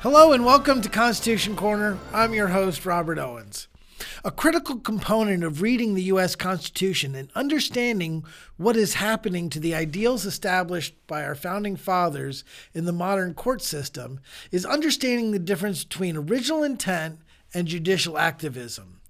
Hello and welcome to Constitution Corner. I'm your host, Robert Owens. A critical component of reading the U.S. Constitution and understanding what is happening to the ideals established by our founding fathers in the modern court system is understanding the difference between original intent and judicial activism.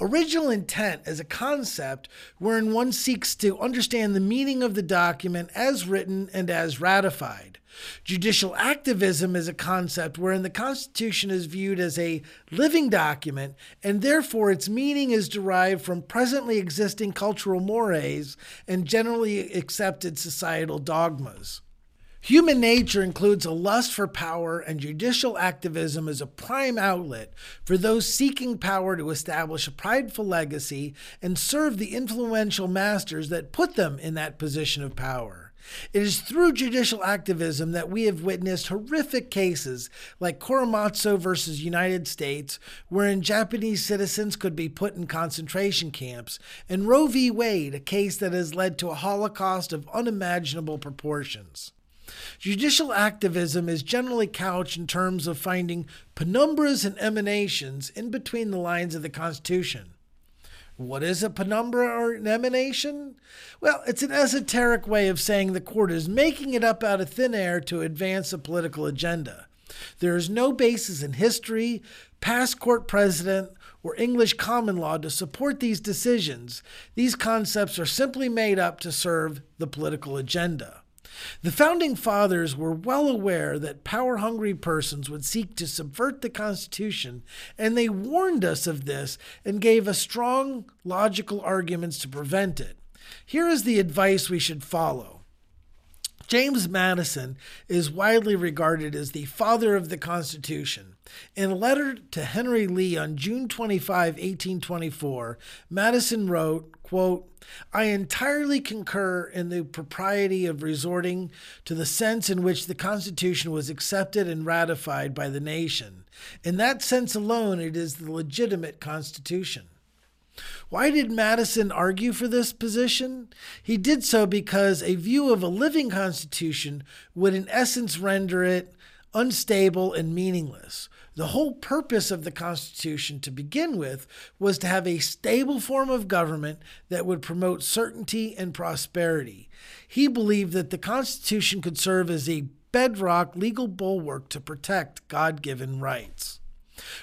Original intent is a concept wherein one seeks to understand the meaning of the document as written and as ratified. Judicial activism is a concept wherein the Constitution is viewed as a living document and therefore its meaning is derived from presently existing cultural mores and generally accepted societal dogmas. Human nature includes a lust for power, and judicial activism is a prime outlet for those seeking power to establish a prideful legacy and serve the influential masters that put them in that position of power. It is through judicial activism that we have witnessed horrific cases like Korematsu versus United States, wherein Japanese citizens could be put in concentration camps, and Roe v. Wade, a case that has led to a Holocaust of unimaginable proportions. Judicial activism is generally couched in terms of finding penumbras and emanations in between the lines of the Constitution. What is a penumbra or an emanation? Well, it's an esoteric way of saying the court is making it up out of thin air to advance a political agenda. There is no basis in history, past court precedent, or English common law to support these decisions. These concepts are simply made up to serve the political agenda. The founding fathers were well aware that power hungry persons would seek to subvert the Constitution, and they warned us of this and gave us strong logical arguments to prevent it. Here is the advice we should follow. James Madison is widely regarded as the father of the Constitution. In a letter to Henry Lee on June 25, 1824, Madison wrote, quote, I entirely concur in the propriety of resorting to the sense in which the Constitution was accepted and ratified by the nation. In that sense alone, it is the legitimate Constitution. Why did Madison argue for this position? He did so because a view of a living constitution would, in essence, render it unstable and meaningless. The whole purpose of the Constitution to begin with was to have a stable form of government that would promote certainty and prosperity. He believed that the Constitution could serve as a bedrock legal bulwark to protect God given rights.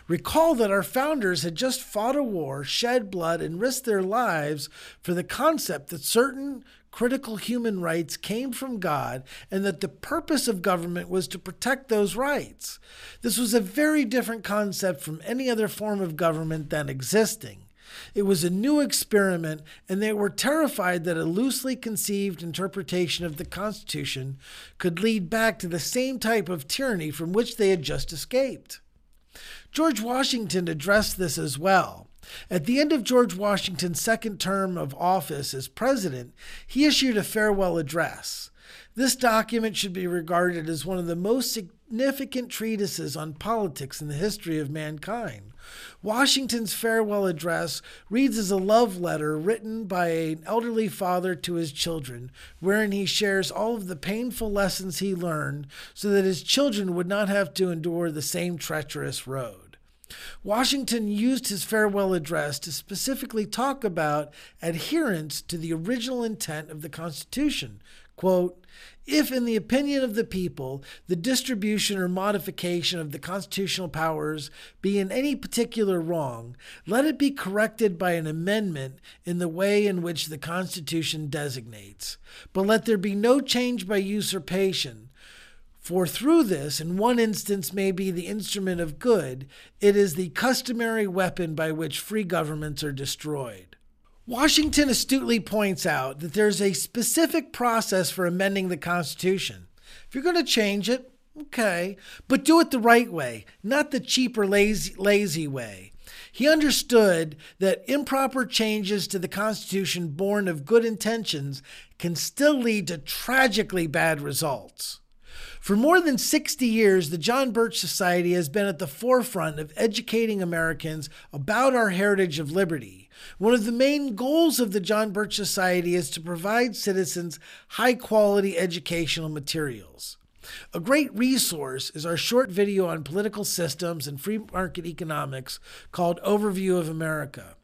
Recall that our founders had just fought a war, shed blood, and risked their lives for the concept that certain critical human rights came from God and that the purpose of government was to protect those rights. This was a very different concept from any other form of government then existing. It was a new experiment, and they were terrified that a loosely conceived interpretation of the Constitution could lead back to the same type of tyranny from which they had just escaped. George Washington addressed this as well. At the end of George Washington's second term of office as president, he issued a farewell address. This document should be regarded as one of the most significant treatises on politics in the history of mankind. Washington's farewell address reads as a love letter written by an elderly father to his children, wherein he shares all of the painful lessons he learned so that his children would not have to endure the same treacherous road. Washington used his farewell address to specifically talk about adherence to the original intent of the Constitution. Quote, if, in the opinion of the people, the distribution or modification of the constitutional powers be in any particular wrong, let it be corrected by an amendment in the way in which the Constitution designates. But let there be no change by usurpation, for through this, in one instance, may be the instrument of good, it is the customary weapon by which free governments are destroyed. Washington astutely points out that there's a specific process for amending the Constitution. If you're going to change it, okay, but do it the right way, not the cheap or lazy, lazy way. He understood that improper changes to the Constitution born of good intentions can still lead to tragically bad results. For more than 60 years, the John Birch Society has been at the forefront of educating Americans about our heritage of liberty. One of the main goals of the John Birch Society is to provide citizens high quality educational materials. A great resource is our short video on political systems and free market economics called Overview of America.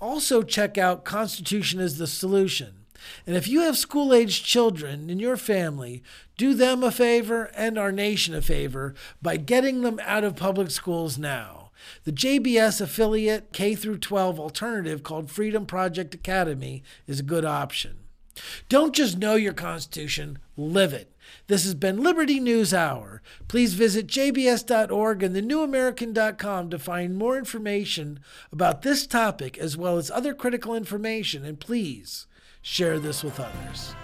Also, check out Constitution is the Solution. And if you have school aged children in your family, do them a favor and our nation a favor by getting them out of public schools now. The JBS affiliate K 12 alternative called Freedom Project Academy is a good option. Don't just know your Constitution, live it. This has been Liberty News Hour. Please visit jbs.org and thenewamerican.com to find more information about this topic as well as other critical information, and please share this with others.